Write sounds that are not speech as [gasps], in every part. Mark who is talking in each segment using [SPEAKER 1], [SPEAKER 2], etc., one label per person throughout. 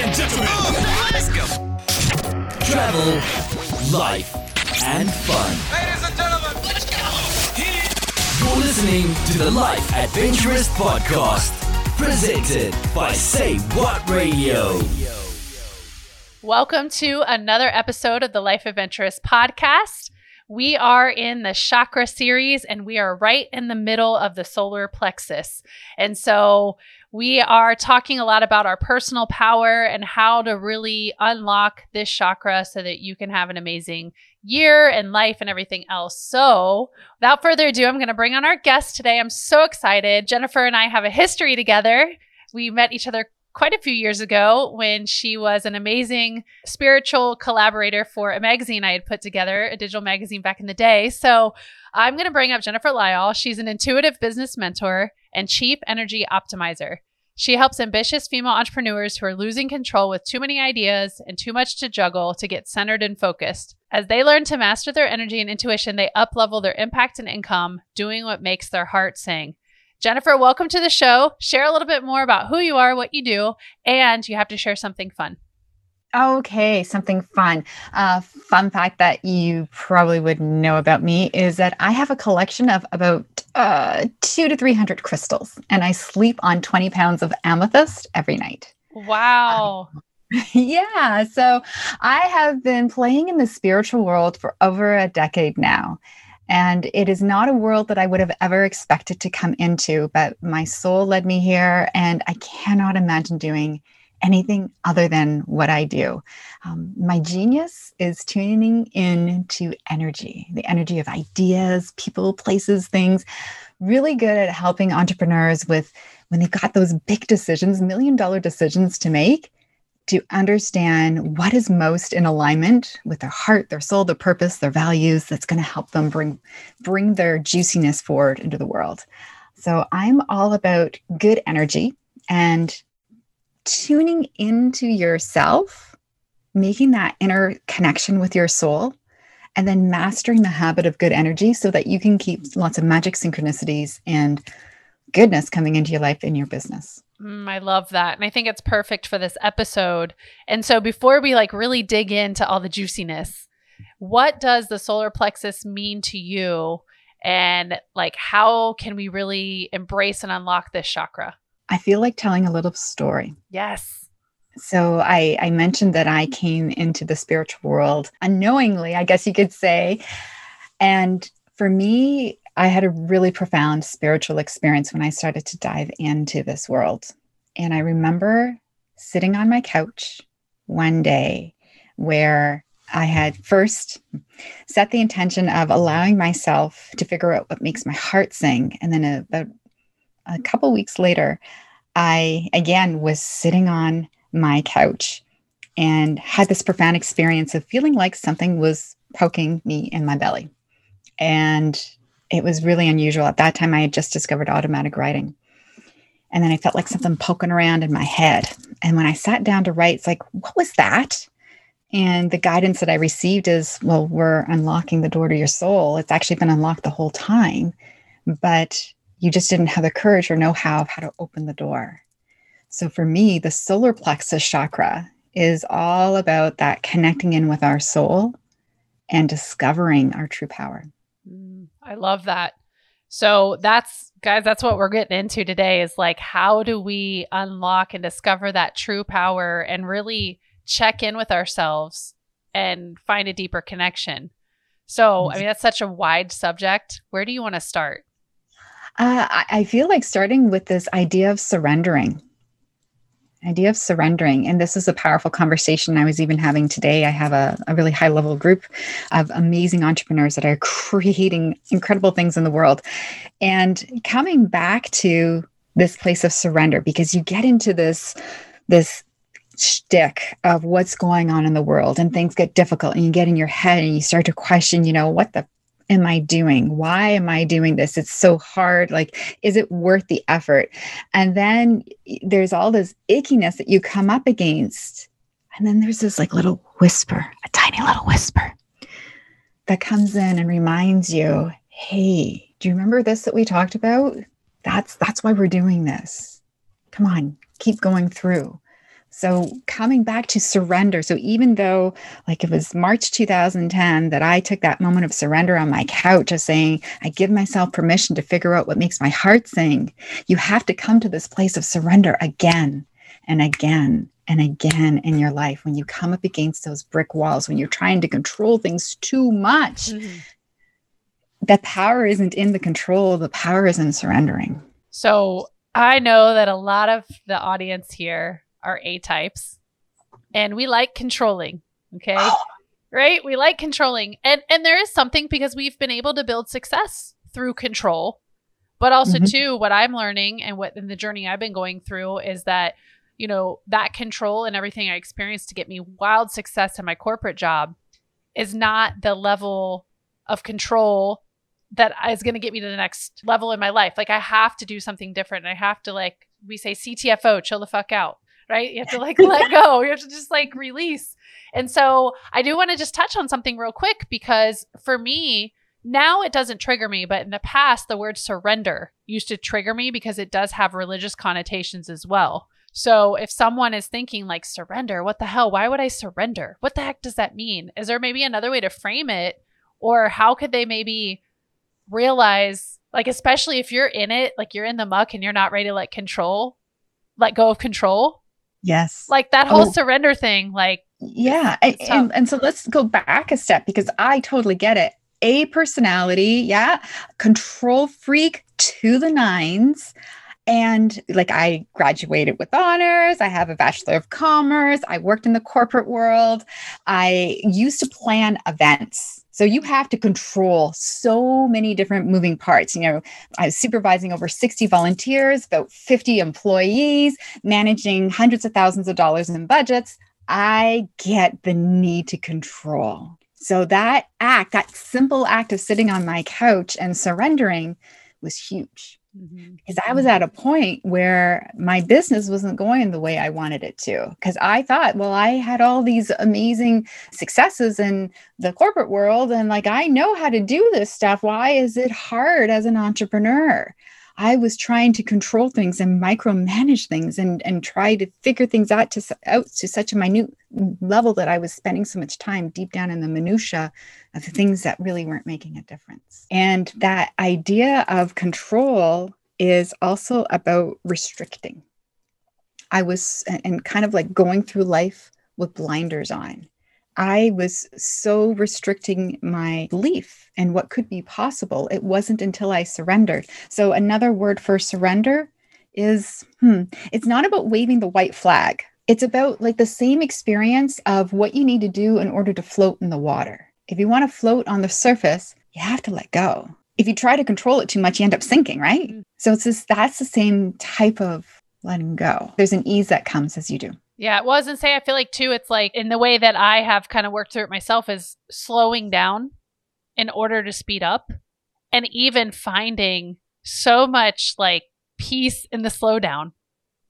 [SPEAKER 1] and gentlemen, oh, let's go. Travel, life, and fun.
[SPEAKER 2] Ladies and gentlemen, let's go.
[SPEAKER 1] You're listening to the Life Adventurist Podcast, presented by Say What Radio.
[SPEAKER 3] Welcome to another episode of the Life Adventurist podcast. We are in the chakra series and we are right in the middle of the solar plexus. And so we are talking a lot about our personal power and how to really unlock this chakra so that you can have an amazing year and life and everything else. So, without further ado, I'm going to bring on our guest today. I'm so excited. Jennifer and I have a history together. We met each other quite a few years ago when she was an amazing spiritual collaborator for a magazine I had put together, a digital magazine back in the day. So I'm going to bring up Jennifer Lyall. She's an intuitive business mentor and chief energy optimizer. She helps ambitious female entrepreneurs who are losing control with too many ideas and too much to juggle to get centered and focused. As they learn to master their energy and intuition, they uplevel their impact and income, doing what makes their heart sing. Jennifer, welcome to the show. Share a little bit more about who you are, what you do, and you have to share something fun.
[SPEAKER 4] Okay, something fun. Uh, fun fact that you probably would know about me is that I have a collection of about uh, two to 300 crystals, and I sleep on 20 pounds of amethyst every night.
[SPEAKER 3] Wow.
[SPEAKER 4] Um, [laughs] yeah, so I have been playing in the spiritual world for over a decade now. And it is not a world that I would have ever expected to come into, but my soul led me here, and I cannot imagine doing anything other than what I do. Um, my genius is tuning in to energy, the energy of ideas, people, places, things. Really good at helping entrepreneurs with when they've got those big decisions, million dollar decisions to make to understand what is most in alignment with their heart, their soul, their purpose, their values that's going to help them bring bring their juiciness forward into the world. So I'm all about good energy and tuning into yourself, making that inner connection with your soul, and then mastering the habit of good energy so that you can keep lots of magic synchronicities and goodness coming into your life in your business.
[SPEAKER 3] Mm, I love that. And I think it's perfect for this episode. And so before we like really dig into all the juiciness, what does the solar plexus mean to you? And like how can we really embrace and unlock this chakra?
[SPEAKER 4] I feel like telling a little story.
[SPEAKER 3] Yes.
[SPEAKER 4] So I, I mentioned that I came into the spiritual world unknowingly, I guess you could say. And for me, I had a really profound spiritual experience when I started to dive into this world. And I remember sitting on my couch one day where I had first set the intention of allowing myself to figure out what makes my heart sing. And then about a couple weeks later, I again was sitting on my couch and had this profound experience of feeling like something was poking me in my belly. And it was really unusual. At that time, I had just discovered automatic writing. And then I felt like something poking around in my head. And when I sat down to write, it's like, what was that? And the guidance that I received is, well, we're unlocking the door to your soul. It's actually been unlocked the whole time, but you just didn't have the courage or know how of how to open the door. So for me, the solar plexus chakra is all about that connecting in with our soul and discovering our true power.
[SPEAKER 3] Mm, I love that. So that's guys, that's what we're getting into today is like how do we unlock and discover that true power and really check in with ourselves and find a deeper connection. So, I mean, that's such a wide subject. Where do you want to start?
[SPEAKER 4] Uh, I feel like starting with this idea of surrendering. Idea of surrendering. And this is a powerful conversation i was even having today. I have a, a, really high level group of amazing entrepreneurs that are [laughs] creating incredible things in the world. And coming back to this place of surrender because you get into this this shtick of what's going on in the world and things get difficult and you get in your head and you start to question you know what the am I doing? Why am I doing this? It's so hard. Like, is it worth the effort? And then there's all this ickiness that you come up against. And then there's this like little whisper, a tiny little whisper that comes in and reminds you, hey, do you remember this that we talked about? That's that's why we're doing this. Come on, keep going through. So coming back to surrender. So even though like it was March 2010 that I took that moment of surrender on my couch of saying, I give myself permission to figure out what makes my heart sing. You have to come to this place of surrender again and again and again in your life when you come up against those brick walls, when you're trying to control things too much. Mm-hmm. The power isn't in the control, the power is in surrendering.
[SPEAKER 3] So I know that a lot of the audience here are A types and we like controlling. Okay. right? We like controlling. And and there is something because we've been able to build success through control. But also mm-hmm. too, what I'm learning and what in the journey I've been going through is that, you know, that control and everything I experienced to get me wild success in my corporate job is not the level of control that is going to get me to the next level in my life. Like I have to do something different. and I have to like we say CTFO, chill the fuck out right? You have to like [laughs] let go. You have to just like release. And so I do want to just touch on something real quick because for me, now it doesn't trigger me, but in the past, the word surrender used to trigger me because it does have religious connotations as well. So if someone is thinking like surrender, what the hell? Why would I surrender? What the heck does that mean? Is there maybe another way to frame it? Or how could they maybe realize, like, especially if you're in it, like you're in the muck and you're not ready to let control, let go of control,
[SPEAKER 4] Yes.
[SPEAKER 3] Like that whole oh. surrender thing, like
[SPEAKER 4] yeah. And, and, and so let's go back a step because I totally get it. A personality, yeah, control freak to the nines. And like I graduated with honors, I have a Bachelor of Commerce, I worked in the corporate world, I used to plan events so you have to control so many different moving parts. You know, I was supervising over 60 volunteers, about 50 employees, managing hundreds of thousands of dollars in budgets. I get the need to control. So that act, that simple act of sitting on my couch and surrendering was huge because mm-hmm. I was at a point where my business wasn't going the way I wanted it to. Because I thought, well, I had all these amazing successes in the corporate world, and like I know how to do this stuff. Why is it hard as an entrepreneur? I was trying to control things and micromanage things and and try to figure things out to out to such a minute level that I was spending so much time deep down in the minutia of the things that really weren't making a difference. And that idea of control is also about restricting. I was and kind of like going through life with blinders on. I was so restricting my belief and what could be possible. It wasn't until I surrendered. So, another word for surrender is hmm, it's not about waving the white flag. It's about like the same experience of what you need to do in order to float in the water. If you want to float on the surface, you have to let go. If you try to control it too much, you end up sinking, right? Mm-hmm. So, it's just that's the same type of letting go. There's an ease that comes as you do.
[SPEAKER 3] Yeah, well, I was gonna say, I feel like too, it's like in the way that I have kind of worked through it myself is slowing down in order to speed up, and even finding so much like peace in the slowdown.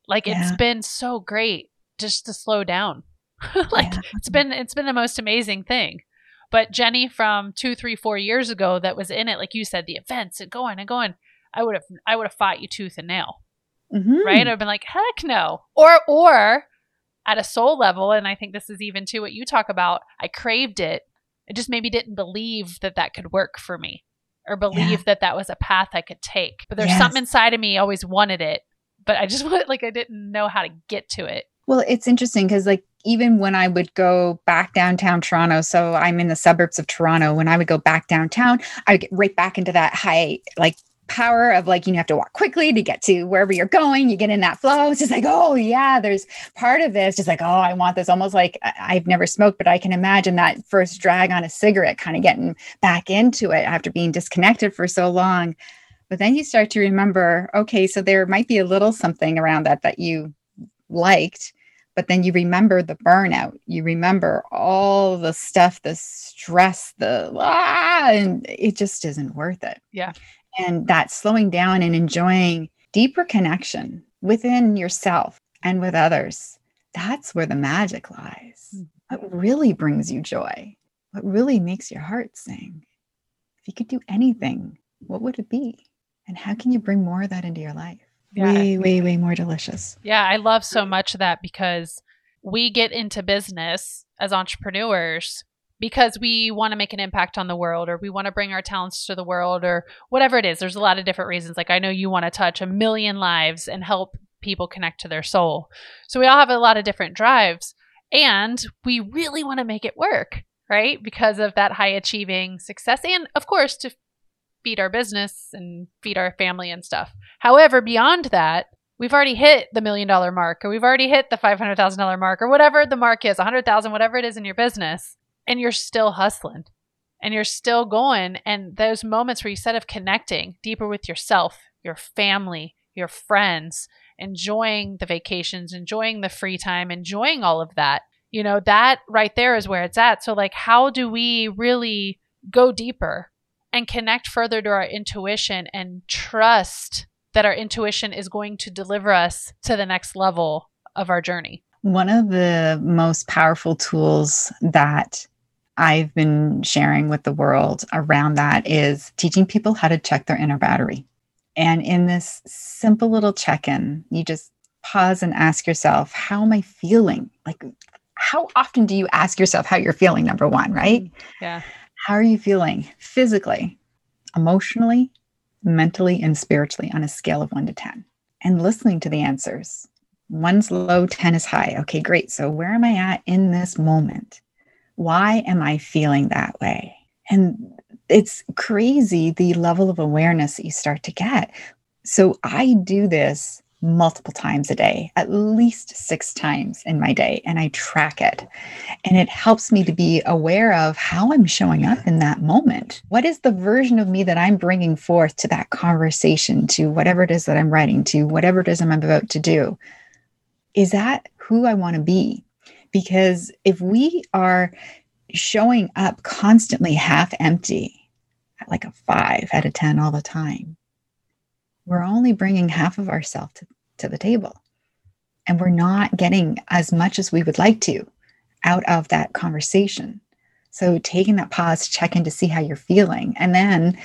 [SPEAKER 3] Like yeah. it's been so great just to slow down. [laughs] like yeah. it's been it's been the most amazing thing. But Jenny from two, three, four years ago that was in it, like you said, the events and going and going, I would have I would have fought you tooth and nail. Mm-hmm. Right? I've been like, heck no. Or or at a soul level, and I think this is even to what you talk about, I craved it. I just maybe didn't believe that that could work for me or believe yeah. that that was a path I could take. But there's yes. something inside of me always wanted it, but I just [laughs] like I didn't know how to get to it.
[SPEAKER 4] Well, it's interesting because like even when I would go back downtown Toronto, so I'm in the suburbs of Toronto, when I would go back downtown, I would get right back into that high like power of like you have to walk quickly to get to wherever you're going you get in that flow. It's just like oh yeah there's part of this just like oh i want this almost like i've never smoked but i can imagine that first drag on a cigarette kind of getting back into it after being disconnected for so long. But then you start to remember okay so there might be a little something around that that you liked but then you remember the burnout. You remember all the stuff the stress the ah, and it just isn't worth it.
[SPEAKER 3] Yeah
[SPEAKER 4] and that slowing down and enjoying deeper connection within yourself and with others that's where the magic lies mm. what really brings you joy what really makes your heart sing if you could do anything what would it be and how can you bring more of that into your life
[SPEAKER 3] Yeah.
[SPEAKER 4] Way, way, way more delicious.
[SPEAKER 3] Yeah, I love so much of that because we get into business as entrepreneurs because we want to make an impact on the world or we want to bring our talents to the world or whatever it is. There's a lot of different reasons. Like I know you want to touch a million lives and help people connect to their soul. So we all have a lot of different drives and we really want to make it work, right? Because of that high achieving success and of course to feed our business and feed our family and stuff. However, beyond that, we've already hit the million dollar mark or we've already hit the $500,000 mark or whatever the mark is, 100,000 whatever it is in your business and you're still hustling and you're still going and those moments where you said of connecting deeper with yourself, your family, your friends, enjoying the vacations, enjoying the free time, enjoying all of that. You know, that right there is where it's at. So like how do we really go deeper and connect further to our intuition and trust that our intuition is going to deliver us to the next level of our journey.
[SPEAKER 4] One of the most powerful tools that I've been sharing with the world around that is teaching people how to check their inner battery. And in this simple little check in, you just pause and ask yourself, How am I feeling? Like, how often do you ask yourself how you're feeling? Number one, right?
[SPEAKER 3] Mm-hmm. Yeah.
[SPEAKER 4] How are you feeling physically, emotionally, mentally, and spiritually on a scale of one to 10? And listening to the answers. One's low, 10 is high. Okay, great. So, where am I at in this moment? Why am I feeling that way? And it's crazy the level of awareness that you start to get. So, I do this multiple times a day, at least six times in my day, and I track it. And it helps me to be aware of how I'm showing up in that moment. What is the version of me that I'm bringing forth to that conversation, to whatever it is that I'm writing, to whatever it is I'm about to do? Is that who I want to be? Because if we are showing up constantly half empty, like a five out of 10 all the time, we're only bringing half of ourselves to, to the table. And we're not getting as much as we would like to out of that conversation. So, taking that pause, check in to see how you're feeling. And then,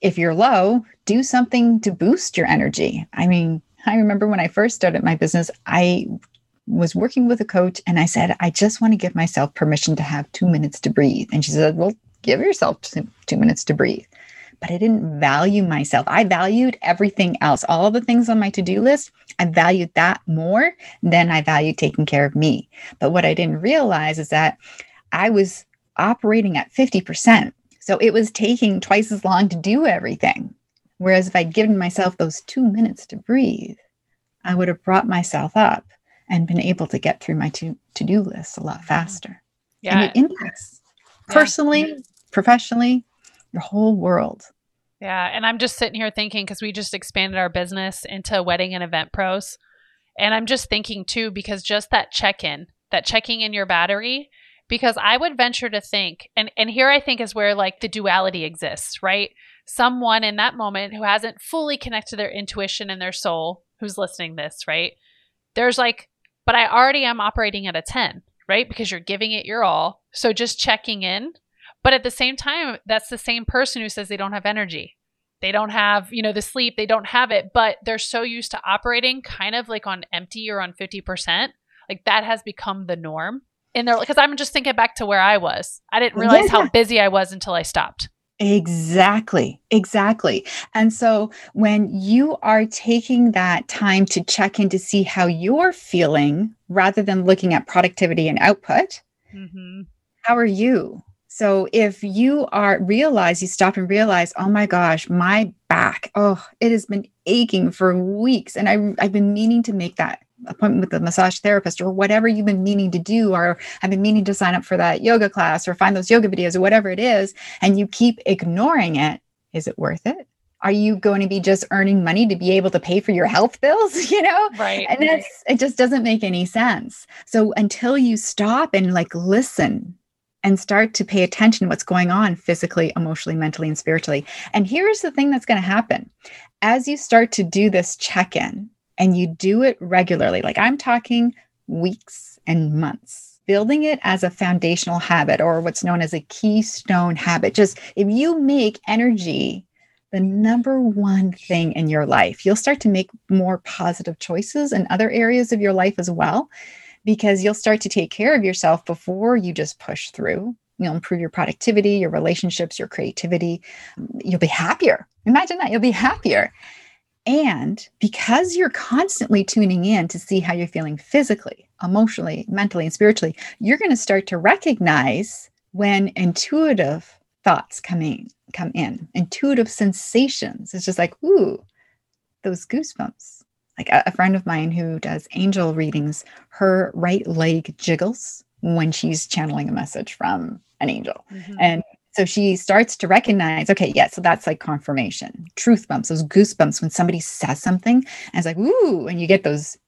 [SPEAKER 4] if you're low, do something to boost your energy. I mean, I remember when I first started my business, I was working with a coach and I said, I just want to give myself permission to have two minutes to breathe. And she said, Well, give yourself two minutes to breathe but I didn't value myself. I valued everything else, all the things on my to do list. I valued that more than I valued taking care of me. But what I didn't realize is that I was operating at 50%. So it was taking twice as long to do everything. Whereas if I'd given myself those two minutes to breathe, I would have brought myself up and been able to get through my to do list a lot mm-hmm. faster.
[SPEAKER 3] Yeah.
[SPEAKER 4] And it impacts personally, yeah. professionally, your whole world.
[SPEAKER 3] Yeah. And I'm just sitting here thinking because we just expanded our business into wedding and event pros. And I'm just thinking too, because just that check in, that checking in your battery, because I would venture to think, and, and here I think is where like the duality exists, right? Someone in that moment who hasn't fully connected their intuition and their soul, who's listening this, right? There's like, but I already am operating at a 10, right? Because you're giving it your all. So just checking in but at the same time, that's the same person who says they don't have energy. They don't have, you know, the sleep, they don't have it, but they're so used to operating kind of like on empty or on 50%. Like that has become the norm. And they're because I'm just thinking back to where I was. I didn't realize yeah. how busy I was until I stopped.
[SPEAKER 4] Exactly. Exactly. And so when you are taking that time to check in to see how you're feeling rather than looking at productivity and output, mm-hmm. how are you? So if you are realize, you stop and realize, oh my gosh, my back, oh, it has been aching for weeks. And I, I've been meaning to make that appointment with the massage therapist or whatever you've been meaning to do, or I've been meaning to sign up for that yoga class or find those yoga videos or whatever it is, and you keep ignoring it, is it worth it? Are you going to be just earning money to be able to pay for your health [laughs] bills? You know?
[SPEAKER 3] Right.
[SPEAKER 4] And that's it just doesn't make any sense. So until you stop and like listen and start to pay attention to what's going on physically, emotionally, mentally, and spiritually. And here's the thing that's going to happen as you start to do this check in and you do it regularly, like I'm talking weeks and months, building it as a foundational habit or what's known as a keystone habit. Just if you make energy the number one thing in your life. You'll start to make more positive choices in other areas of your life as well, because you'll start to take care of yourself before you just push through. You'll improve your productivity, your relationships, your creativity. You'll be happier. Imagine that you'll be happier. And because you're constantly tuning in to see how you're feeling physically, emotionally, mentally, and spiritually, you're going to start to recognize when intuitive thoughts come in, come in, intuitive sensations. It's just like, ooh, those goosebumps. Like a, a friend of mine who does angel readings, her right leg jiggles when she's channeling a message from an angel. Mm-hmm. And so she starts to recognize, okay, yeah, so that's like confirmation, truth bumps, those goosebumps when somebody says something and it's like, ooh, and you get those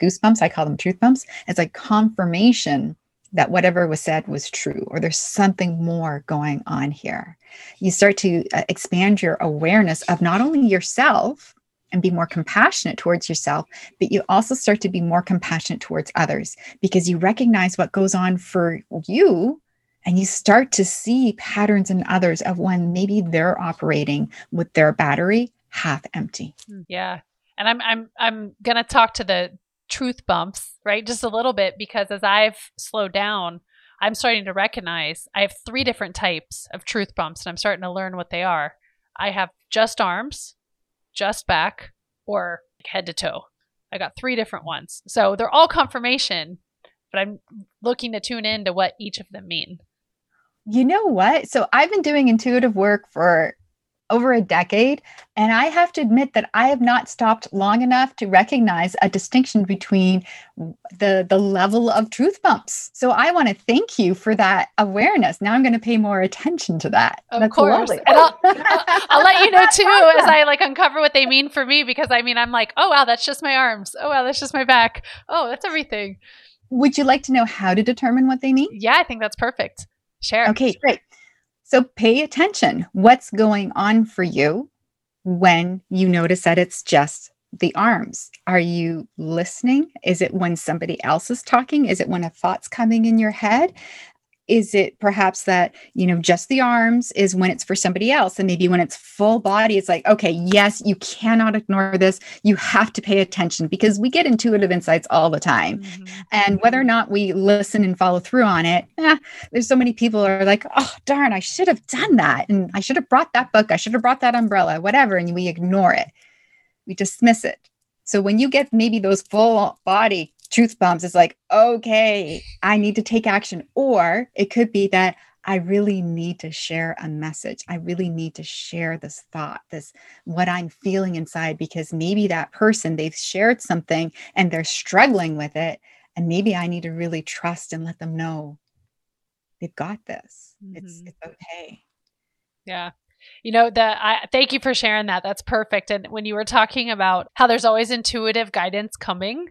[SPEAKER 4] goosebumps. I call them truth bumps. It's like confirmation that whatever was said was true or there's something more going on here. You start to uh, expand your awareness of not only yourself and be more compassionate towards yourself, but you also start to be more compassionate towards others because you recognize what goes on for you and you start to see patterns in others of when maybe they're operating with their battery half empty.
[SPEAKER 3] Hmm, yeah. And I'm I'm I'm going to talk to the truth bumps, right? Just a little bit because as I've slowed down, I'm starting to recognize I have three different types of truth bumps and I'm starting to learn what they are. I have just arms, just back, or head to toe. I got three different ones. So they're all confirmation, but I'm looking to tune in to what each of them mean.
[SPEAKER 4] You know what? So I've been doing intuitive work for over a decade. And I have to admit that I have not stopped long enough to recognize a distinction between the, the level of truth bumps. So I want to thank you for that awareness. Now I'm going to pay more attention to that.
[SPEAKER 3] Of That's course. Lovely. And I'll, [laughs] I'll, I'll, let you know too [laughs] as I like uncover what they mean for me because I mean, I'm like, oh, wow, that's just my arms. Oh, wow, that's just my back. Oh, that's everything.
[SPEAKER 4] Would you like to know how to determine what they mean?
[SPEAKER 3] Yeah, I think that's perfect.
[SPEAKER 4] Okay, great. So pay attention. What's going on for you when you notice that it's just the arms? Are you listening? Is it when somebody else is talking? Is it when a thought's coming in your head? Is it perhaps that you know just the arms is when it's for somebody else? And maybe when it's full body it's like okay yes you cannot ignore this. You have to pay attention because we get intuitive insights all the time. Mm-hmm. and whether or not we listen and follow through on it eh, there's so many people are like oh darn i should have done that. And i should have brought that book. I should have brought that umbrella whatever and we ignore it. We dismiss it. So when you get maybe those full body truth bombs it's like okay i need to take action. Or it could be that i really need to share a message. I really need to share this thought this what i'm feeling inside because maybe that person they've shared something and they're struggling with it and maybe i need to really trust and let them know they've got this. Mm-hmm. it's it's okay.
[SPEAKER 3] Yeah. You know the i thank you for sharing that. That's perfect. And when you were talking about how there's always intuitive guidance coming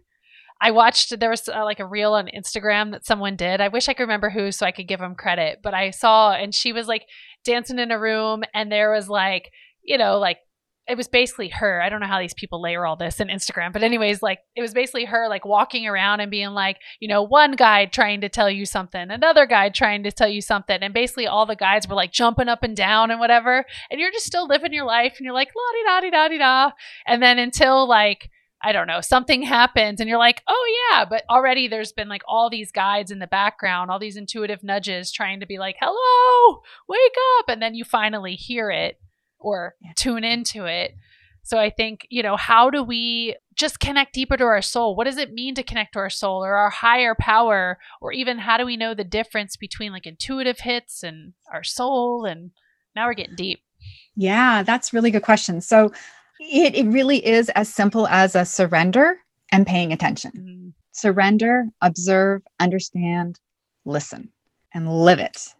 [SPEAKER 3] I watched there was uh, like a reel on Instagram that someone did. I wish I could remember who so I could give them credit, but I saw and she was like dancing in a room and there was like, you know, like it was basically her. I don't know how these people layer all this in Instagram, but anyways, like it was basically her like walking around and being like, you know, one guy trying to tell you something, another guy trying to tell you something, and basically all the guys were like jumping up and down and whatever, and you're just still living your life and you're like la di da di da di da, and then until like I don't know, something happens and you're like, oh yeah, but already there's been like all these guides in the background, all these intuitive nudges trying to be like, hello, wake up. And then you finally hear it or tune into it. So I think, you know, how do we just connect deeper to our soul? What does it mean to connect to our soul or our higher power? Or even how do we know the difference between like intuitive hits and our soul? And now we're getting deep.
[SPEAKER 4] Yeah, that's really good question. So it, it really is as simple as a surrender and paying attention. Mm-hmm. Surrender, observe, understand, listen, and live it.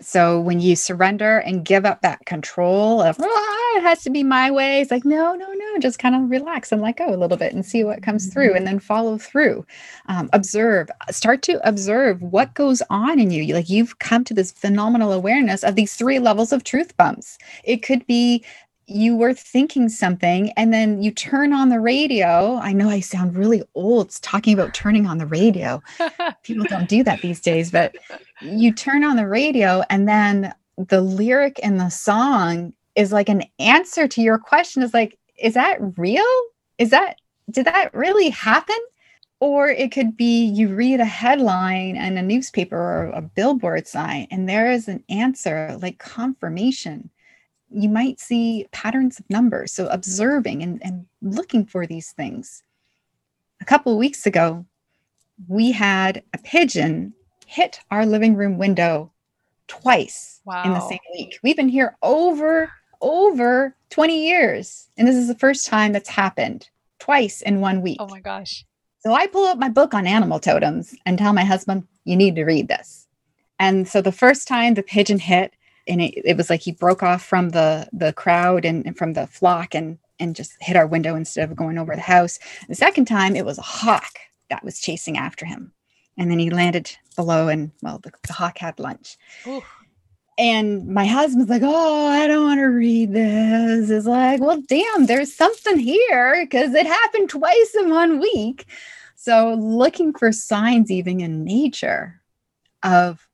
[SPEAKER 4] So when you surrender and give up that control of, oh, it has to be my way, it's like, no, no, no, just kind of relax and let go a little bit and see what comes through and then follow through. Um, observe, start to observe what goes on in you. Like you've come to this phenomenal awareness of these three levels of truth bumps. It could be you were thinking something and then you turn on the radio. I know I sound really old talking about turning on the radio. People don't do that these days, but you turn on the radio and then the lyric in the song is like an answer to your question is like, is that real? Is that, did that really happen? Or it could be you read a headline in a newspaper or a billboard sign, and there is an answer like confirmation. You might see patterns of numbers. So, observing and, and looking for these things. A couple of weeks ago, we had a pigeon hit our living room window twice
[SPEAKER 3] Wow.
[SPEAKER 4] in the same week. We've been here over over 20 years and this is the first time that's happened twice in one week.
[SPEAKER 3] Oh my gosh.
[SPEAKER 4] So I pull up my book on animal totems and tell my husband, you need to read this. And so the first time the pigeon hit, and it, it was like he broke off from the the crowd and, and from the flock and and just hit our window instead of going over the house. The second time it was a hawk that was chasing after him. And then he landed below and well, the, the hawk had lunch.
[SPEAKER 3] Ooh.
[SPEAKER 4] And my husband's like, Oh, I don't want to read this. It's like, well, damn, there's something here because it happened twice in one week. So, looking for signs, even in nature, of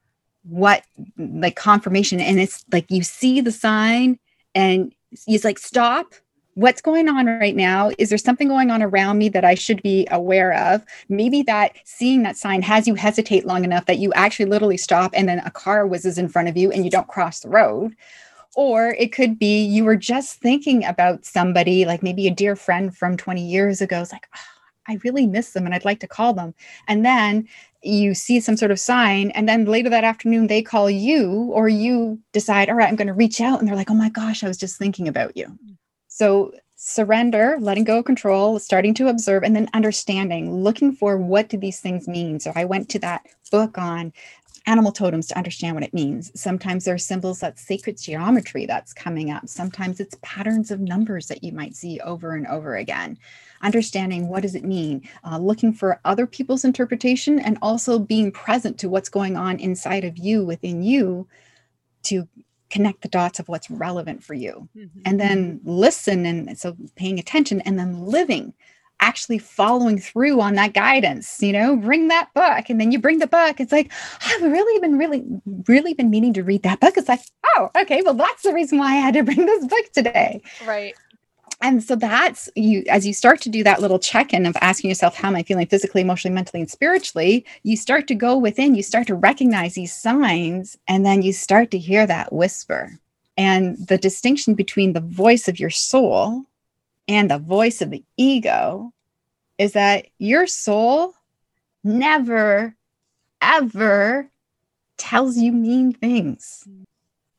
[SPEAKER 4] what like confirmation. And it's like you see the sign and he's like, Stop. What's going on right now? Is there something going on around me that I should be aware of? Maybe that seeing that sign has you hesitate long enough that you actually literally stop and then a car whizzes in front of you and you don't cross the road. Or it could be you were just thinking about somebody, like maybe a dear friend from 20 years ago. It's like, oh, I really miss them and I'd like to call them. And then you see some sort of sign, and then later that afternoon, they call you, or you decide, all right, I'm going to reach out. And they're like, oh my gosh, I was just thinking about you. So surrender, letting go of control, starting to observe, and then understanding, looking for what do these things mean. So I went to that book on animal totems to understand what it means. Sometimes there are symbols that's sacred geometry that's coming up. Sometimes it's patterns of numbers that you might see over and over again. Understanding what does it mean, uh, looking for other people's interpretation, and also being present to what's going on inside of you, within you, to connect the dots of what's relevant for you.
[SPEAKER 3] Mhm.
[SPEAKER 4] and then listen and so paying attention and then living actually following through on that guidance you know bring that book. And then you bring the book. It's like i've really been really really been meaning to read that book. It's like oh okay well that's the reason why i had to bring this book today.
[SPEAKER 3] Right.
[SPEAKER 4] And so that's you as you start to do that little check-in of asking yourself how am i feeling physically emotionally mentally and spiritually? You start to go within you start to recognize these signs and then you start to hear that whisper. And the distinction between the voice of your soul and the voice of the ego is that your soul never ever tells you mean things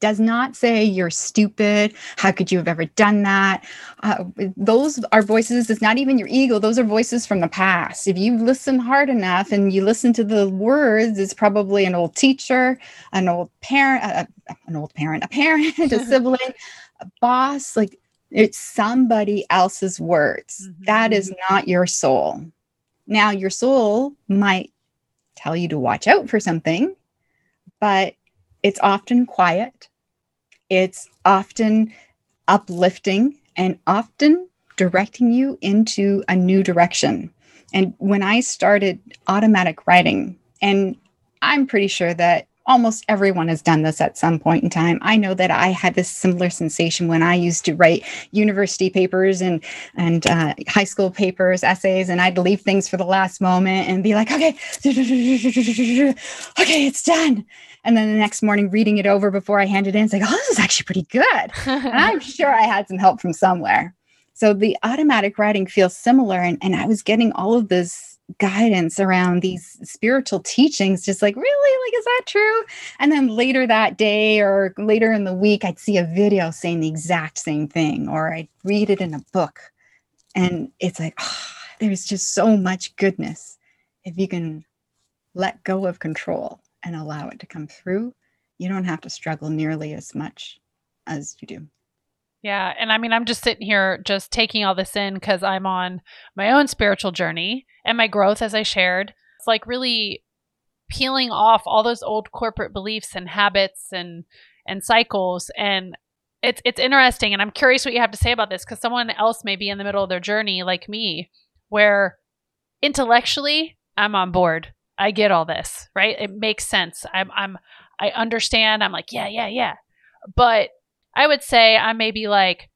[SPEAKER 4] does not say you're stupid. How could you have ever done that? Uh, those are voices it's not even your ego those are voices from the past. If you listen hard enough and you listen to the words it's probably an old teacher an old parent uh, an old parent a parent [laughs] a sibling a boss like it's somebody else's words.
[SPEAKER 3] Mhm.
[SPEAKER 4] That is not your soul. Now your soul might tell you to watch out for something but it's often quiet it's often uplifting and often directing you into a new direction. And when I started automatic writing, and I'm pretty sure that almost everyone has done this at some point in time. I know that I had this similar sensation when I used to write university papers and and uh, high school papers, essays, and I'd leave things for the last moment and be like, okay, [laughs] okay, it's done. And then the next morning, reading it over before I hand it in, it's like, oh, this is actually pretty good. [laughs] And I'm sure I had some help from somewhere. So the automatic writing feels similar. And, and I was getting all of this guidance around these spiritual teachings, just like, really? Like, is that true? And then later that day or later in the week, I'd see a video saying the exact same thing, or I'd read it in a book. And it's like, oh, there's just so much goodness if you can let go of control and allow it to come through. You don't have to struggle nearly as much as you do.
[SPEAKER 3] Yeah. And I mean, I'm just sitting here just taking all this in because I'm on my own spiritual journey and my growth, as I shared. It's like really peeling off all those old corporate beliefs and habits and and cycles and it's it's interesting and I'm curious what you have to say about this because someone else may be in the middle of their journey like me where intellectually I'm on board. I get all this, right? It makes sense. I'm I'm I understand. I'm like, yeah, yeah, yeah. But I would say I'm maybe like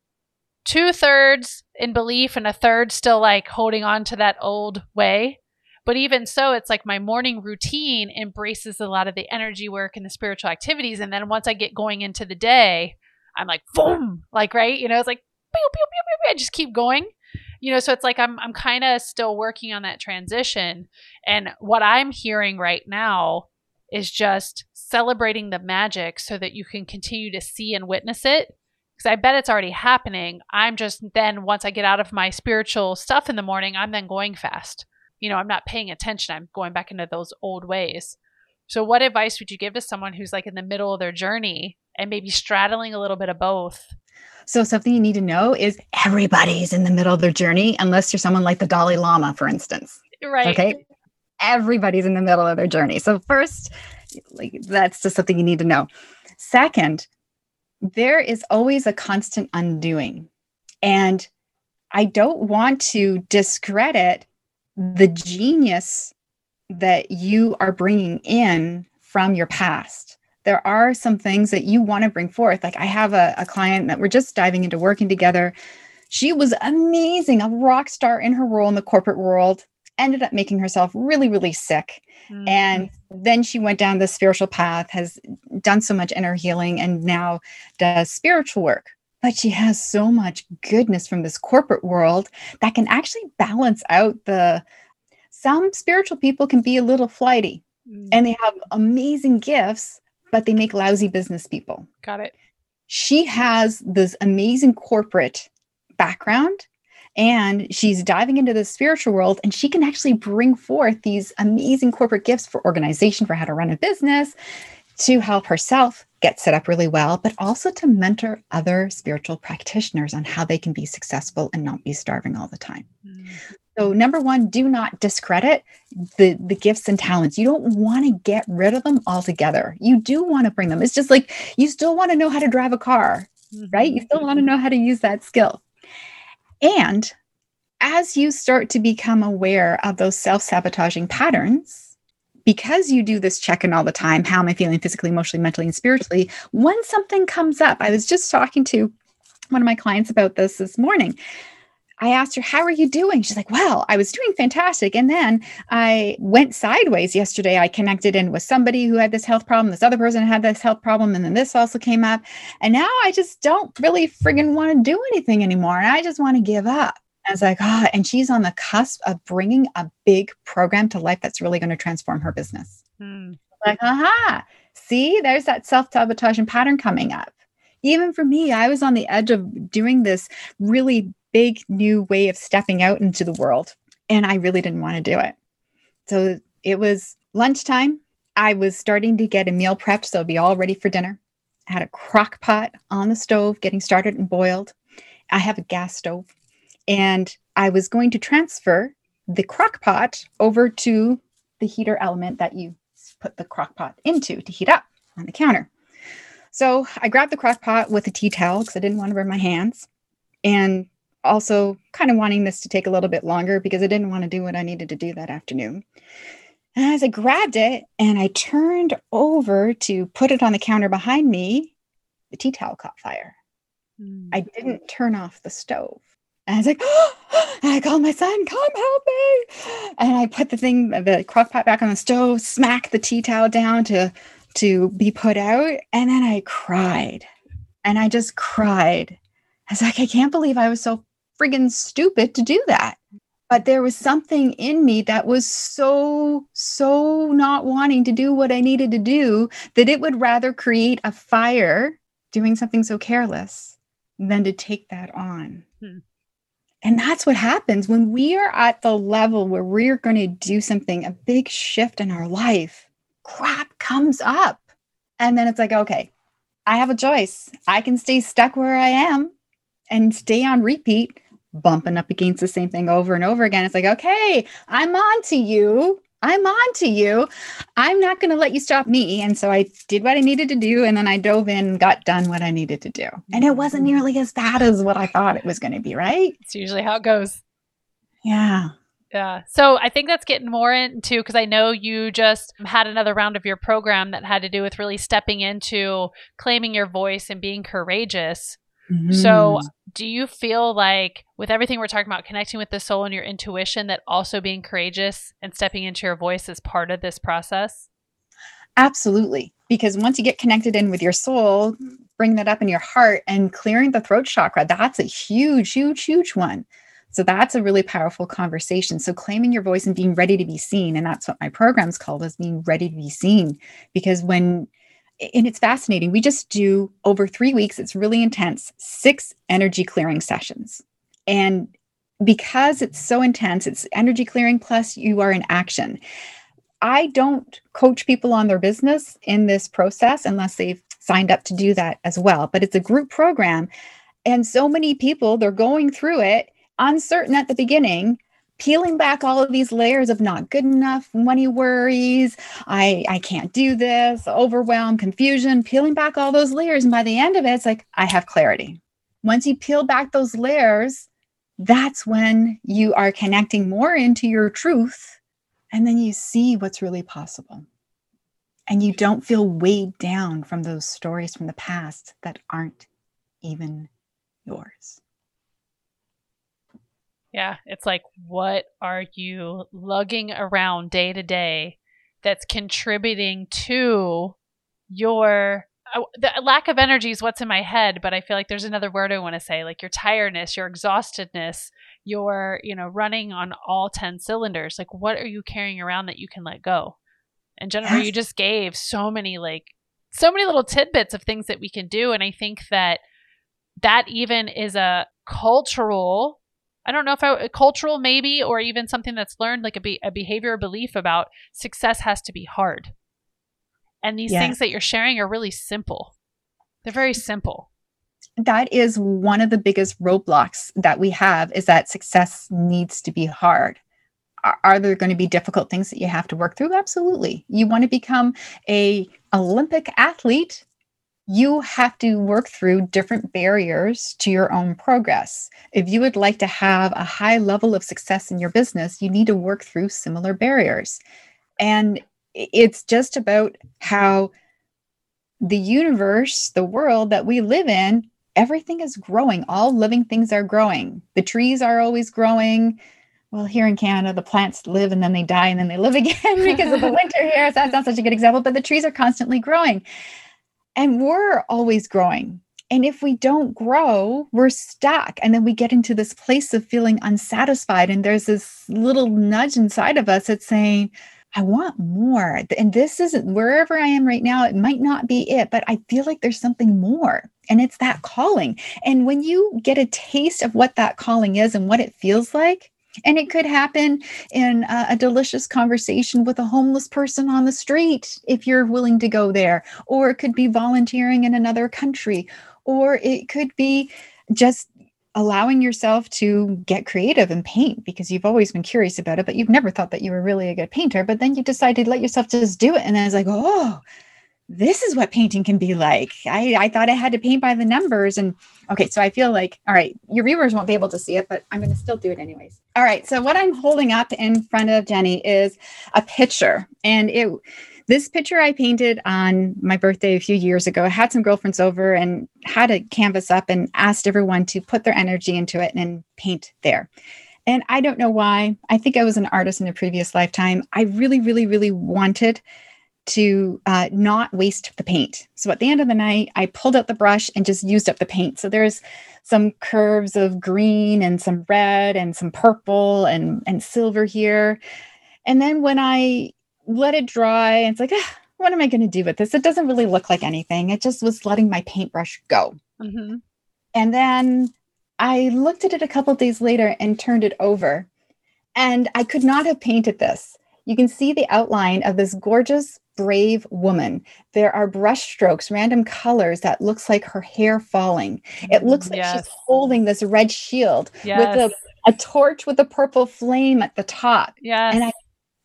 [SPEAKER 3] two thirds in belief and a third still like holding on to that old way. But even so, it's like my morning routine embraces a lot of the energy work and the spiritual activities. And then once I get going into the day, I'm like, boom, like, right? You know, it's like, pew, pew, pew, I just keep going. You know, so it's like I'm I'm kind of still working on that transition. And what I'm hearing right now is just celebrating the magic so that you can continue to see and witness it because I bet it's already happening. I'm just then, once I get out of my spiritual stuff in the morning, I'm then going fast you know, I'm not paying attention. I'm going back into those old ways. So, what advice would you give to someone who's like in the middle of their journey and maybe straddling a little bit of both?
[SPEAKER 4] So, something you need to know is everybody's in the middle of their journey, unless you're someone like the Dalai Lama, for instance.
[SPEAKER 3] Right.
[SPEAKER 4] Okay. Everybody's in the middle of their journey. So, first, like that's just something you need to know. Second, there is always a constant undoing. And I don't want to discredit the genius that you are bringing in from your past. There are some things that you want to bring forth. Like I have a, a client that we're just diving into working together. She was amazing, a rock star in her role in the corporate world, ended up making herself really, really sick. Mm-hmm. And then she went down the spiritual path, has done so much inner healing, and now does spiritual work but she has so much goodness from this corporate world that can actually balance out the some spiritual people can be a little flighty mm. and they have amazing gifts but they make lousy business people
[SPEAKER 3] got it
[SPEAKER 4] she has this amazing corporate background and she's diving into the spiritual world and she can actually bring forth these amazing corporate gifts for organization for how to run a business to help herself get set up really well, but also to mentor other spiritual practitioners on how they can be successful and not be starving all the time. Mm. So, number one, do not discredit the, the gifts and talents. You don't want to get rid of them altogether. You do want to bring them. It's just like you still want to know how to drive a car, mm-hmm. right? You still want to know how to use that skill. And as you start to become aware of those self sabotaging patterns, because you do this check in all the time how am i feeling physically emotionally mentally and spiritually when something comes up i was just talking to one of my clients about this this morning I asked her, How are you doing? She's like, Well, I was doing fantastic. And then I went sideways yesterday. I connected in with somebody who had this health problem. This other person had this health problem. And then this also came up. And now I just don't really friggin' want to do anything anymore. And I just want to give up. I was like, oh, and she's on the cusp of bringing a big program to life that's really going to transform her business. Hmm. Like, aha, see, there's that self sabotage and pattern coming up. Even for me, I was on the edge of doing this really big new way of stepping out into the world, and I really didn't want to do it. So it was lunchtime. I was starting to get a meal prepped, so it'd be all ready for dinner. I had a crock pot on the stove getting started and boiled. I have a gas stove and I was going to transfer the crock pot over to the heater element that you put the crock pot into to heat up on the counter. So I grabbed the crock pot with a tea towel because I didn't want to burn my hands. And also kind of wanting this to take a little bit longer because I didn't want to do what I needed to do that afternoon. And as I grabbed it and I turned over to put it on the counter behind me, the tea towel caught fire. Mm. I didn't turn off the stove. And I was like, oh! [gasps] and I called my son, come help me. And I put the thing, the crock pot back on the stove, smacked the tea towel down to to be put out. And then I cried. And I just cried. I was like, I can't believe I was so friggin' stupid to do that. But there was something in me that was so, so not wanting to do what I needed to do that it would rather create a fire doing something so careless than to take that on. Hmm. And that's what happens when we are at the level where we're going to do something, a big shift in our life. Crap comes up. And then it's like, okay, I have a choice. I can stay stuck where I am and stay on repeat, bumping up against the same thing over and over again. It's like, okay, I'm on to you. I'm on to you. I'm not going to let you stop me. And so I did what I needed to do. And then I dove in got done what I needed to do. And it wasn't mm-hmm. nearly as bad as what I thought it was going to be, right?
[SPEAKER 3] It's usually how it goes.
[SPEAKER 4] Yeah.
[SPEAKER 3] Yeah. So I think that's getting more into because I know you just had another round of your program that had to do with really stepping into claiming your voice and being courageous. So,
[SPEAKER 4] Mm.
[SPEAKER 3] Do you feel like with everything we're talking about, connecting with the soul and your intuition, that also being courageous and stepping into your voice is part of this process?
[SPEAKER 4] Absolutely. Because once you get connected in with your soul, bring that up in your heart and clearing the throat chakra, that's a huge, huge, huge one. So that's a really powerful conversation. So claiming your voice and being ready to be seen. And that's what my program's called is being ready to be seen. Because when and it's fascinating. We just do over three weeks, it's really intense, six energy clearing sessions. And because it's so intense, it's energy clearing plus you are in action. I don't coach people on their business in this process unless they've signed up to do that as well. But it's a group program. And so many people, they're going through it uncertain at the beginning, peeling back all of these layers of not good enough, money worries, I, I can't do this, overwhelm, confusion, peeling back all those layers. And by the end of it, it's like, I have clarity. Once you peel back those layers, that's when you are connecting more into your truth. And then you see what's really possible. And you don't feel weighed down from those stories from the past that aren't even yours.
[SPEAKER 3] Yeah. It's like, what are you lugging around day to day that's contributing to your uh, the lack of energy is what's in my head but i feel like there's another word i want to say like your tiredness your exhaustedness your you know running on all 10 cylinders like what are you carrying around that you can let go and jennifer
[SPEAKER 4] Yes.
[SPEAKER 3] you just gave so many like so many little tidbits of things that we can do and i think that that even is a cultural i don't know if I, cultural maybe or even something that's learned like a, be, a behavior or belief about success has to be hard. And these
[SPEAKER 4] Yes.
[SPEAKER 3] things that you're sharing are really simple. They're very simple.
[SPEAKER 4] That is one of the biggest roadblocks that we have is that success needs to be hard. Are, are there going to be difficult things that you have to work through? Absolutely. You want to become a olympic athlete you have to work through different barriers to your own progress if you would like to have a high level of success in your business you need to work through similar barriers and it's just about how the universe, the world that we live in, everything is growing. All living things are growing. The trees are always growing. Well, here in Canada, the plants live and then they die and then they live [laughs] again because of the winter here. So that's not such a good example, but the trees are constantly growing. And we're always growing. And if we don't grow, we're stuck. And then we get into this place of feeling unsatisfied. And there's this little nudge inside of us that's saying, I want more. And this isn't wherever I am right now, it might not be it, but I feel like there's something more. And it's that calling. And when you get a taste of what that calling is and what it feels like, and it could happen in a, a delicious conversation with a homeless person on the street if you're willing to go there, or it could be volunteering in another country, or it could be just allowing yourself to get creative and paint because you've always been curious about it, but you've never thought that you were really a good painter. But then you decided to let yourself just do it. And then it's like, oh, this is what painting can be like. I, I thought I had to paint by the numbers. And okay, so I feel like, all right, your viewers won't be able to see it, but I'm going to still do it anyways. All right, so what I'm holding up in front of Jenny is a picture. And it, this picture I painted on my birthday a few years ago. I had some girlfriends over and had a canvas up and asked everyone to put their energy into it and paint there. And I don't know why. I think I was an artist in a previous lifetime. I really, really, really wanted to uh, not waste the paint. So at the end of the night, I pulled out the brush and just used up the paint. So there's some curves of green and some red and some purple and, and silver here. And then when I let it dry, it's like, ah, what am I going to do with this? It doesn't really look like anything. It just was letting my paintbrush go.
[SPEAKER 3] mm-hmm.
[SPEAKER 4] And then I looked at it a couple days later and turned it over. And I could not have painted this. You can see the outline of this gorgeous, brave woman. There are brush strokes, random colors that looks like her hair falling. It looks like
[SPEAKER 3] yes.
[SPEAKER 4] she's holding this red shield
[SPEAKER 3] yes.
[SPEAKER 4] with a, a torch with a purple flame at the top,
[SPEAKER 3] yes.
[SPEAKER 4] and I-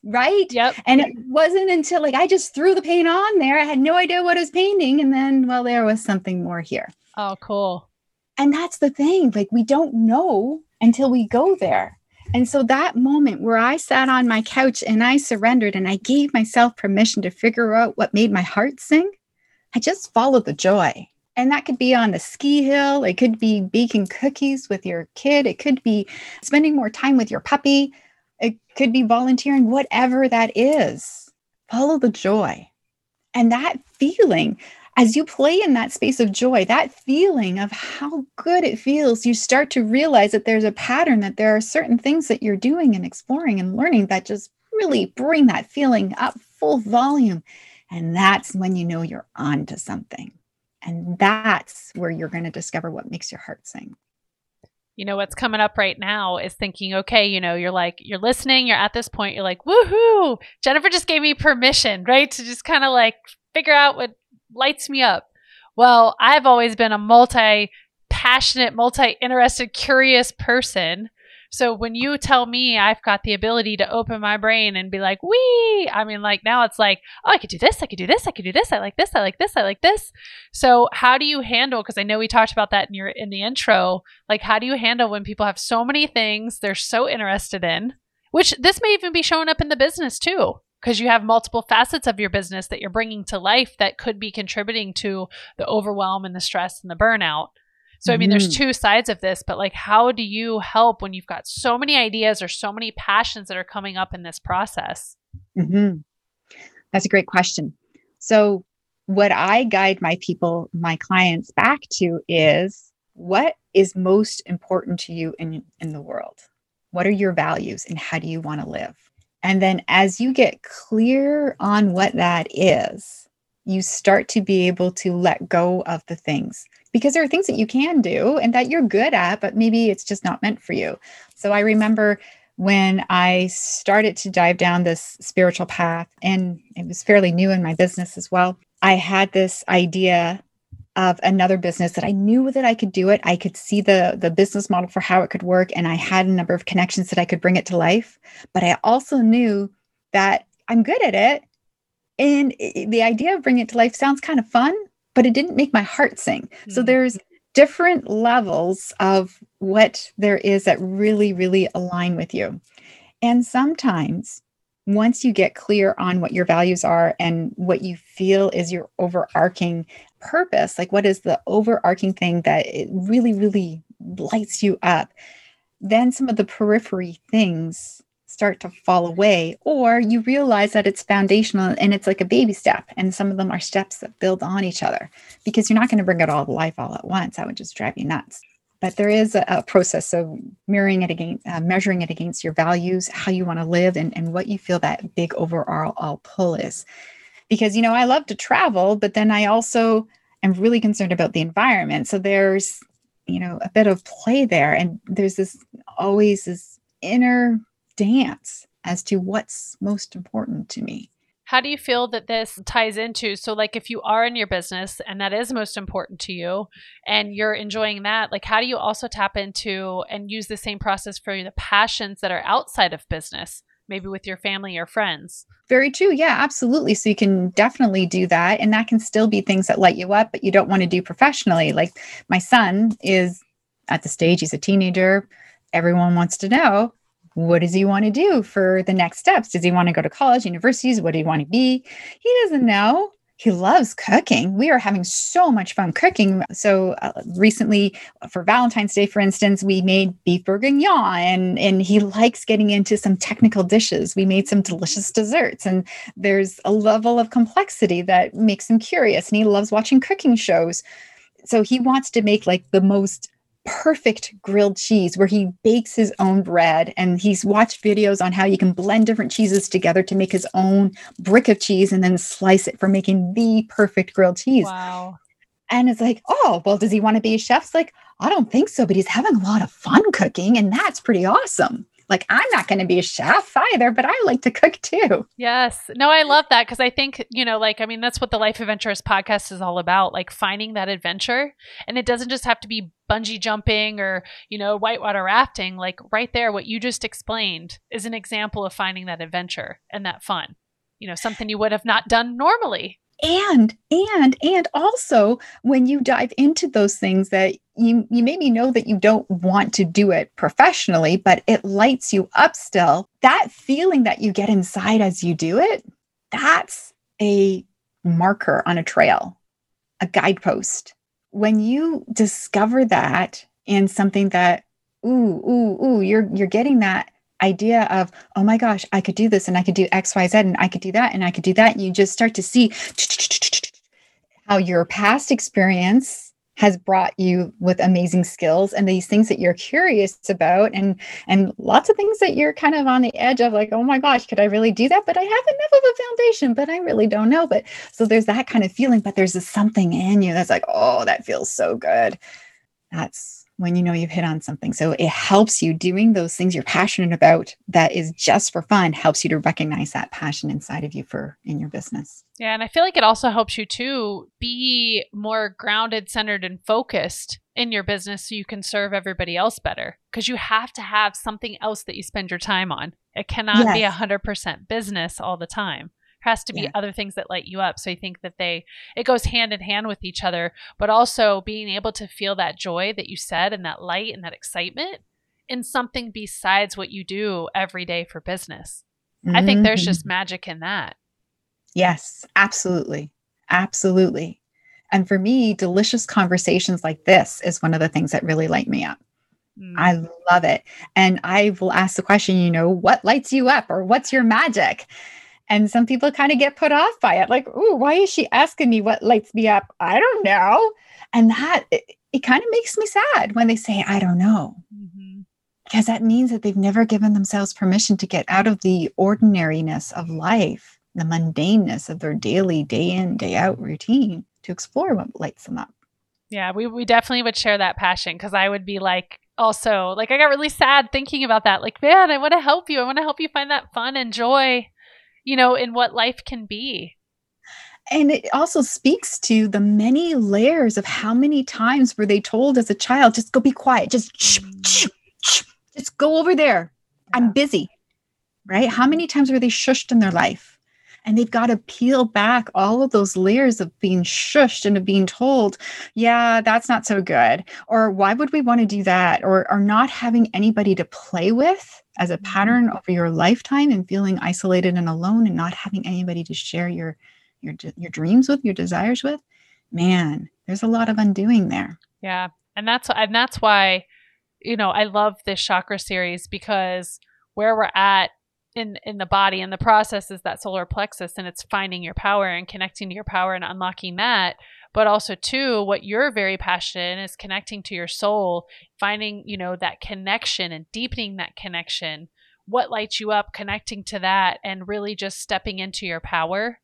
[SPEAKER 4] right?
[SPEAKER 3] yep
[SPEAKER 4] And it wasn't until like I just threw the paint on there. I had no idea what I was painting. And then, well, there was something more here.
[SPEAKER 3] oh cool
[SPEAKER 4] And that's the thing. Like, we don't know until we go there. And so that moment where I sat on my couch and I surrendered and I gave myself permission to figure out what made my heart sing, I just followed the joy. And that could be on the ski hill, it could be baking cookies with your kid, it could be spending more time with your puppy, it could be volunteering, whatever that is. Follow the joy. And that feeling as you play in that space of joy, that feeling of how good it feels, you start to realize that there's a pattern, that there are certain things that you're doing and exploring and learning that just really bring that feeling up full volume. And that's when you know you're on to something. And that's where you're going to discover what makes your heart sing
[SPEAKER 3] you know what's coming up right now is thinking okay you know you're like you're listening you're at this point you're like woohoo jennifer just gave me permission right to just kind of like figure out what lights me up. Well, I've always been a multi passionate, multi interested, curious person. So when you tell me I've got the ability to open my brain and be like, "Wee," I mean, like now it's like, "Oh, I could do this. I could do this. I could do this. I like this. I like this. I like this." So how do you handle? Because I know we talked about that in your in the intro. Like, how do you handle when people have so many things they're so interested in? Which this may even be showing up in the business too because you have multiple facets of your business that you're bringing to life that could be contributing to the overwhelm and the stress and the burnout. So, I mean, there's mm-hmm. two sides of this, but like, how do you help when you've got so many ideas or so many passions that are coming up in this process?
[SPEAKER 4] Mm-hmm. That's a great question. So, what I guide my people, my clients back to is what is most important to you in, in the world? What are your values and how do you want to live? And then as you get clear on what that is, you start to be able to let go of the things because there are things that you can do and that you're good at, but maybe it's just not meant for you. So I remember when I started to dive down this spiritual path, and it was fairly new in my business as well. I had this idea of another business that I knew that I could do it. I could see the the business model for how it could work and I had a number of connections that I could bring it to life, but I also knew that I'm good at it. And it, the idea of bringing it to life sounds kind of fun, but it didn't make my heart sing. Mm-hmm. So hmm. there's different levels of what there is that really really align with you. And sometimes once you get clear on what your values are and what you feel is your overarching purpose, like what is the overarching thing that it really, really lights you up, then some of the periphery things start to fall away, or you realize that it's foundational and it's like a baby step, and some of them are steps that build on each other because you're not going to bring it all to life all at once. That would just drive you nuts but there is a, a process of mirroring it against uh, measuring it against your values how you want to live and, and what you feel that big overall pull is because you know i love to travel but then i also am really concerned about the environment so there's you know a bit of play there and there's this always this inner dance as to what's most important to me
[SPEAKER 3] how do you feel that this ties into? So, like, if you are in your business and that is most important to you and you're enjoying that, like, how do you also tap into and use the same process for the passions that are outside of business? Maybe with your family or friends.
[SPEAKER 4] Very true. Yeah, absolutely. So you can definitely do that. And that can still be things that light you up, but you don't want to do professionally. Like my son is at the stage, he's a teenager. Everyone wants to know what does he want to do for the next steps? Does he want to go to college, universities? What do he want to be? He doesn't know. He loves cooking. We are having so much fun cooking. So uh, recently, for Valentine's Day, for instance, we made beef bourguignon, and and he likes getting into some technical dishes. We made some delicious desserts, and there's a level of complexity that makes him curious, and he loves watching cooking shows. So he wants to make like the most perfect grilled cheese where he bakes his own bread and he's watched videos on how you can blend different cheeses together to make his own brick of cheese and then slice it for making the perfect grilled cheese.
[SPEAKER 3] Wow.
[SPEAKER 4] And it's like, oh, well, does he want to be a chef? It's like, I don't think so, but he's having a lot of fun cooking and that's pretty awesome like i'm not going to be a chef either but i like to cook too
[SPEAKER 3] yes no i love that because i think you know like i mean that's what the life adventurist podcast is all about like finding that adventure and it doesn't just have to be bungee jumping or you know whitewater rafting like right there what you just explained is an example of finding that adventure and that fun you know something you would have not done normally.
[SPEAKER 4] And and and also when you dive into those things that you you maybe know that you don't want to do it professionally but it lights you up still that feeling that you get inside as you do it that's a marker on a trail a guidepost when you discover that in something that ooh ooh ooh you're you're getting that idea of oh my gosh i could do this and i could do xyz and i could do that and i could do that and you just start to see how your past experience has brought you with amazing skills and these things that you're curious about and and lots of things that you're kind of on the edge of like oh my gosh could i really do that? But i have enough of a foundation but i really don't know. But so there's that kind of feeling but there's this something in you that's like oh that feels so good. That's when you know you've hit on something. So it helps you doing those things you're passionate about that is just for fun, helps you to recognize that passion inside of you for in your business.
[SPEAKER 3] Yeah. And I feel like it also helps you to be more grounded, centered, and focused in your business so you can serve everybody else better. Because you have to have something else that you spend your time on. It cannot yes. be a hundred percent business all the time has to be yeah. other things that light you up so i think that they it goes hand in hand with each other but also being able to feel that joy that you said and that light and that excitement in something besides what you do every day for business mm-hmm. i think there's mm-hmm. just magic in that
[SPEAKER 4] yes absolutely absolutely and for me delicious conversations like this is one of the things that really light me up mm. I love it. And I will ask the question, you know, what lights you up or what's your magic? And some people kind of get put off by it, like, oh, why is she asking me what lights me up? I don't know. And that it, it kind of makes me sad when they say, I don't know. Mm-hmm. Because that means that they've never given themselves permission to get out of the ordinariness of life, the mundaneness of their daily, day in, day out routine to explore what lights them up.
[SPEAKER 3] Yeah, we, we definitely would share that passion because I would be like, also, like, I got really sad thinking about that. Like, man, I want to help you. I want to help you find that fun and joy you know, in what life can be.
[SPEAKER 4] And it also speaks to the many layers of how many times were they told as a child, just go be quiet, just mm. just go over there. I'm busy. Right? How many times were they shushed in their life? And they've got to peel back all of those layers of being shushed and of being told, yeah, that's not so good. Or why would we want to do that? Or, or not having anybody to play with as a mm-hmm. pattern over your lifetime and feeling isolated and alone and not having anybody to share your your your dreams with, your desires with, man, there's a lot of undoing there.
[SPEAKER 3] Yeah. And that's and that's why you know, I love this chakra series because where we're at in in the body and the process is that solar plexus and it's finding your power and connecting to your power and unlocking that but also too what you're very passionate in is connecting to your soul finding you know that connection and deepening that connection. What lights you up? Connecting to that and really just stepping into your power.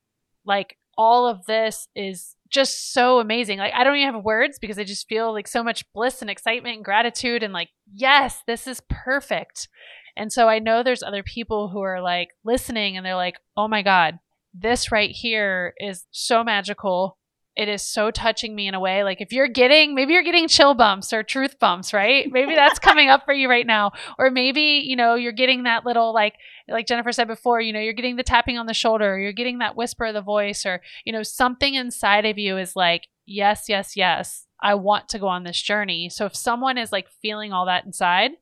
[SPEAKER 3] Like all of this is just so amazing. Like i don't even have words because i just feel like so much bliss and excitement and gratitude and like yes this is perfect. And so i know there's other people who are like listening and they're like oh my god this right here is so magical it is so touching me in a way. Like if you're getting, maybe you're getting chill bumps or truth bumps, right? Maybe that's [laughs] coming up for you right now. Or maybe, you know, you're getting that little, like, like Jennifer said before, you know, you're getting the tapping on the shoulder, you're getting that whisper of the voice, or, you know, something inside of you is like, yes, yes, yes, I want to go on this journey. So if someone is like feeling all that inside,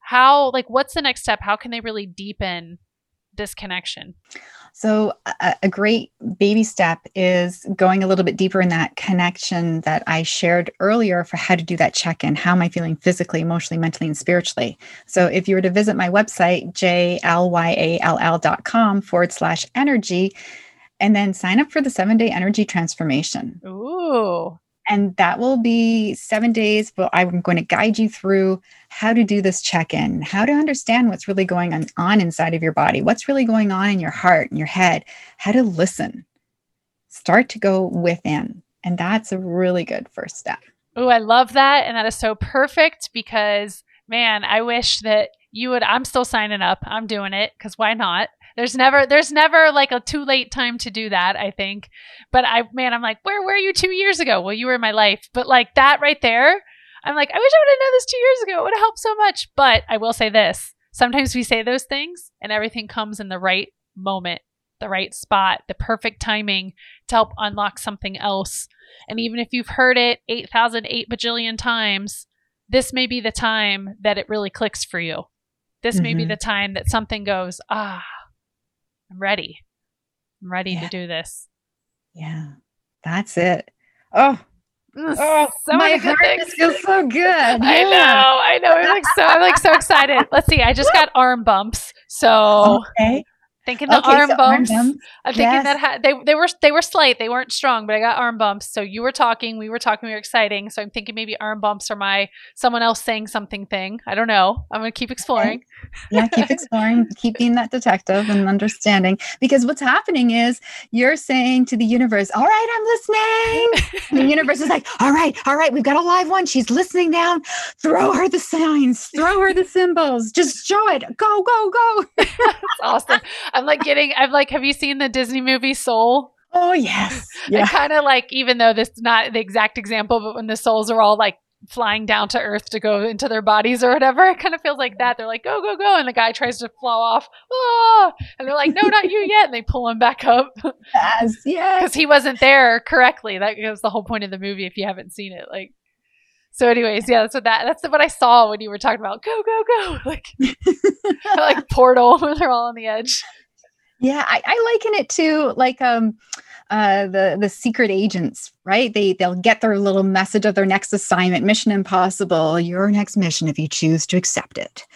[SPEAKER 3] how, like, what's the next step? How can they really deepen this connection?
[SPEAKER 4] So, a, a, great baby step is going a little bit deeper in that connection that I shared earlier for how to do that check in. How am I feeling physically, emotionally, mentally, and spiritually? So, if you were to visit my website, jlyall.com forward slash energy, and then sign up for the seven day energy transformation.
[SPEAKER 3] Ooh.
[SPEAKER 4] And that will be seven days, but I'm going to guide you through how to do this check in, how to understand what's really going on, on inside of your body, what's really going on in your heart and your head, how to listen. Start to go within. And that's a really good first step.
[SPEAKER 3] Oh, I love that. And that is so perfect because, man, I wish that you would. I'm still signing up. I'm doing it because why not? There's never there's never like a too late time to do that, I think. But I man, I'm like, where were you two years ago? Well, you were in my life. But like that right there, I'm like, I wish I would have known this two years ago. It would have helped so much. But I will say this. Sometimes we say those things and everything comes in the right moment the right spot, the perfect timing to help unlock something else. And even if you've heard it 8,008 bajillion times, this may be the time that it really clicks for you. This may be
[SPEAKER 4] Mhm.
[SPEAKER 3] the time that something goes, ah, I'm ready. I'm ready
[SPEAKER 4] Yeah.
[SPEAKER 3] to do this.
[SPEAKER 4] Yeah. That's it. Oh, oh
[SPEAKER 3] so
[SPEAKER 4] my
[SPEAKER 3] good
[SPEAKER 4] heart just feels so good.
[SPEAKER 3] I know, I know. I'm like so, I'm like so [laughs] excited. Let's see. I just got arm bumps, so
[SPEAKER 4] Okay.
[SPEAKER 3] Thinking the
[SPEAKER 4] okay,
[SPEAKER 3] arm
[SPEAKER 4] so
[SPEAKER 3] bumps.
[SPEAKER 4] arm bumps.
[SPEAKER 3] I'm thinking
[SPEAKER 4] Yes.
[SPEAKER 3] that ha- they they were they were slight, they weren't strong, but I got arm bumps. So you were talking, we were talking, we were exciting. So I'm thinking maybe arm bumps are my someone else saying something thing. I don't know. I'm gonna keep exploring.
[SPEAKER 4] yeah, keep [laughs] exploring, keep being that detective and understanding. Because what's happening is you're saying to the universe, All right, I'm listening. And the universe is like, All right, all right, we've got a live one. She's listening down. Throw her the signs, throw her the symbols. Just show it. Go, go, go. [laughs]
[SPEAKER 3] That's awesome. [laughs] I'm like getting. I'm like, have you seen the Disney movie Soul?
[SPEAKER 4] Oh, yes.
[SPEAKER 3] I
[SPEAKER 4] Yeah.
[SPEAKER 3] kind of like, even though this is not the exact example, but when the souls are all like flying down to earth to go into their bodies or whatever, it kind of feels like that. They're like, go, go, go. And the guy tries to flow off. Oh, and they're like, no, not you yet. And they pull him back up
[SPEAKER 4] Yes. Yes.
[SPEAKER 3] because he wasn't there correctly. That was the whole point of the movie if you haven't seen it. Like, so, anyways, yeah, so that that's what I saw when you were talking about go, go, go, [laughs] like [laughs] like portal [laughs] when they're all on the edge.
[SPEAKER 4] Yeah, I, I liken it to like um uh the the secret agents, right? They they'll get their little message of their next assignment, mission impossible, your next mission if you choose to accept it.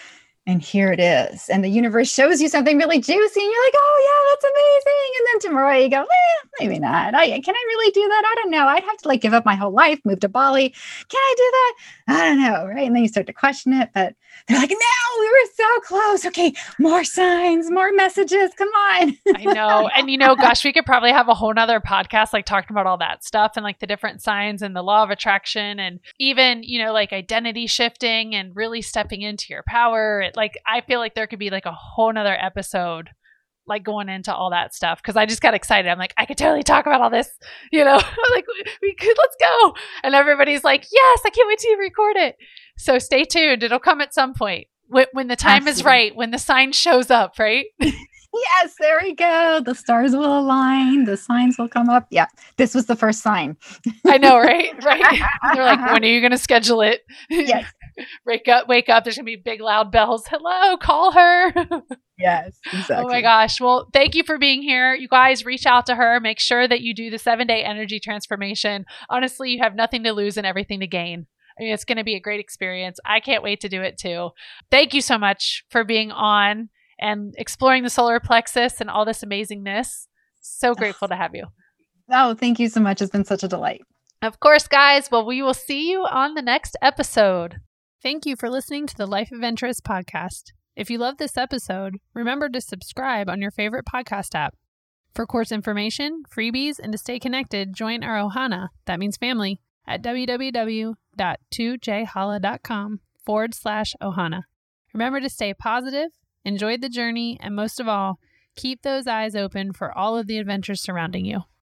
[SPEAKER 4] And here it is. And the universe shows you something really juicy, and you're like, oh yeah, that's amazing. And then tomorrow you go, eh, maybe not. I can I really do that? I don't know. I'd have to like give up my whole life, move to Bali. Can I do that? I don't know. Right. And then you start to question it, but they're like, no, we were so close. Okay, more signs, more messages. Come on.
[SPEAKER 3] I know. [laughs] And you know, gosh, we could probably have a whole nother podcast like talking about all that stuff and like the different signs and the law of attraction and even, you know, like identity shifting and really stepping into your power. It, like I feel like there could be like a whole nother episode like going into all that stuff because I just got excited. I'm like, I could totally talk about all this, [laughs] you know, [laughs] like we, could, let's go. And everybody's like, yes, I can't wait to record it. So stay tuned. It'll come at some point when, when the time is right, when the sign shows up, right? [laughs]
[SPEAKER 4] Yes, there we go. The stars will align, the signs will come up. Yeah, this was the first sign.
[SPEAKER 3] I know, right? Right. They're like, when are you going to schedule it?
[SPEAKER 4] Yes. [laughs]
[SPEAKER 3] wake up, wake up. There's going to be big loud bells. Hello, call her. [laughs]
[SPEAKER 4] Yes, exactly.
[SPEAKER 3] Oh my gosh. Well, thank you for being here. You guys reach out to her. Make sure that you do the seven day energy transformation. Honestly, you have nothing to lose and everything to gain. I mean, it's going to be a great experience. I can't wait to do it too. Thank you so much for being on and exploring the solar plexus and all this amazingness. So [sighs] grateful to have you.
[SPEAKER 4] Oh, thank you so much. It's been such a delight.
[SPEAKER 3] Of course, guys. Well, we will see you on the next episode. Thank you for listening to the Life Adventurist podcast. If you love this episode, remember to subscribe on your favorite podcast app. For course information, freebies, and to stay connected, join our Ohana, that means family, at www.2jhala.com forward slash Ohana. Remember to stay positive, enjoy the journey, and most of all, keep those eyes open for all of the adventures surrounding you.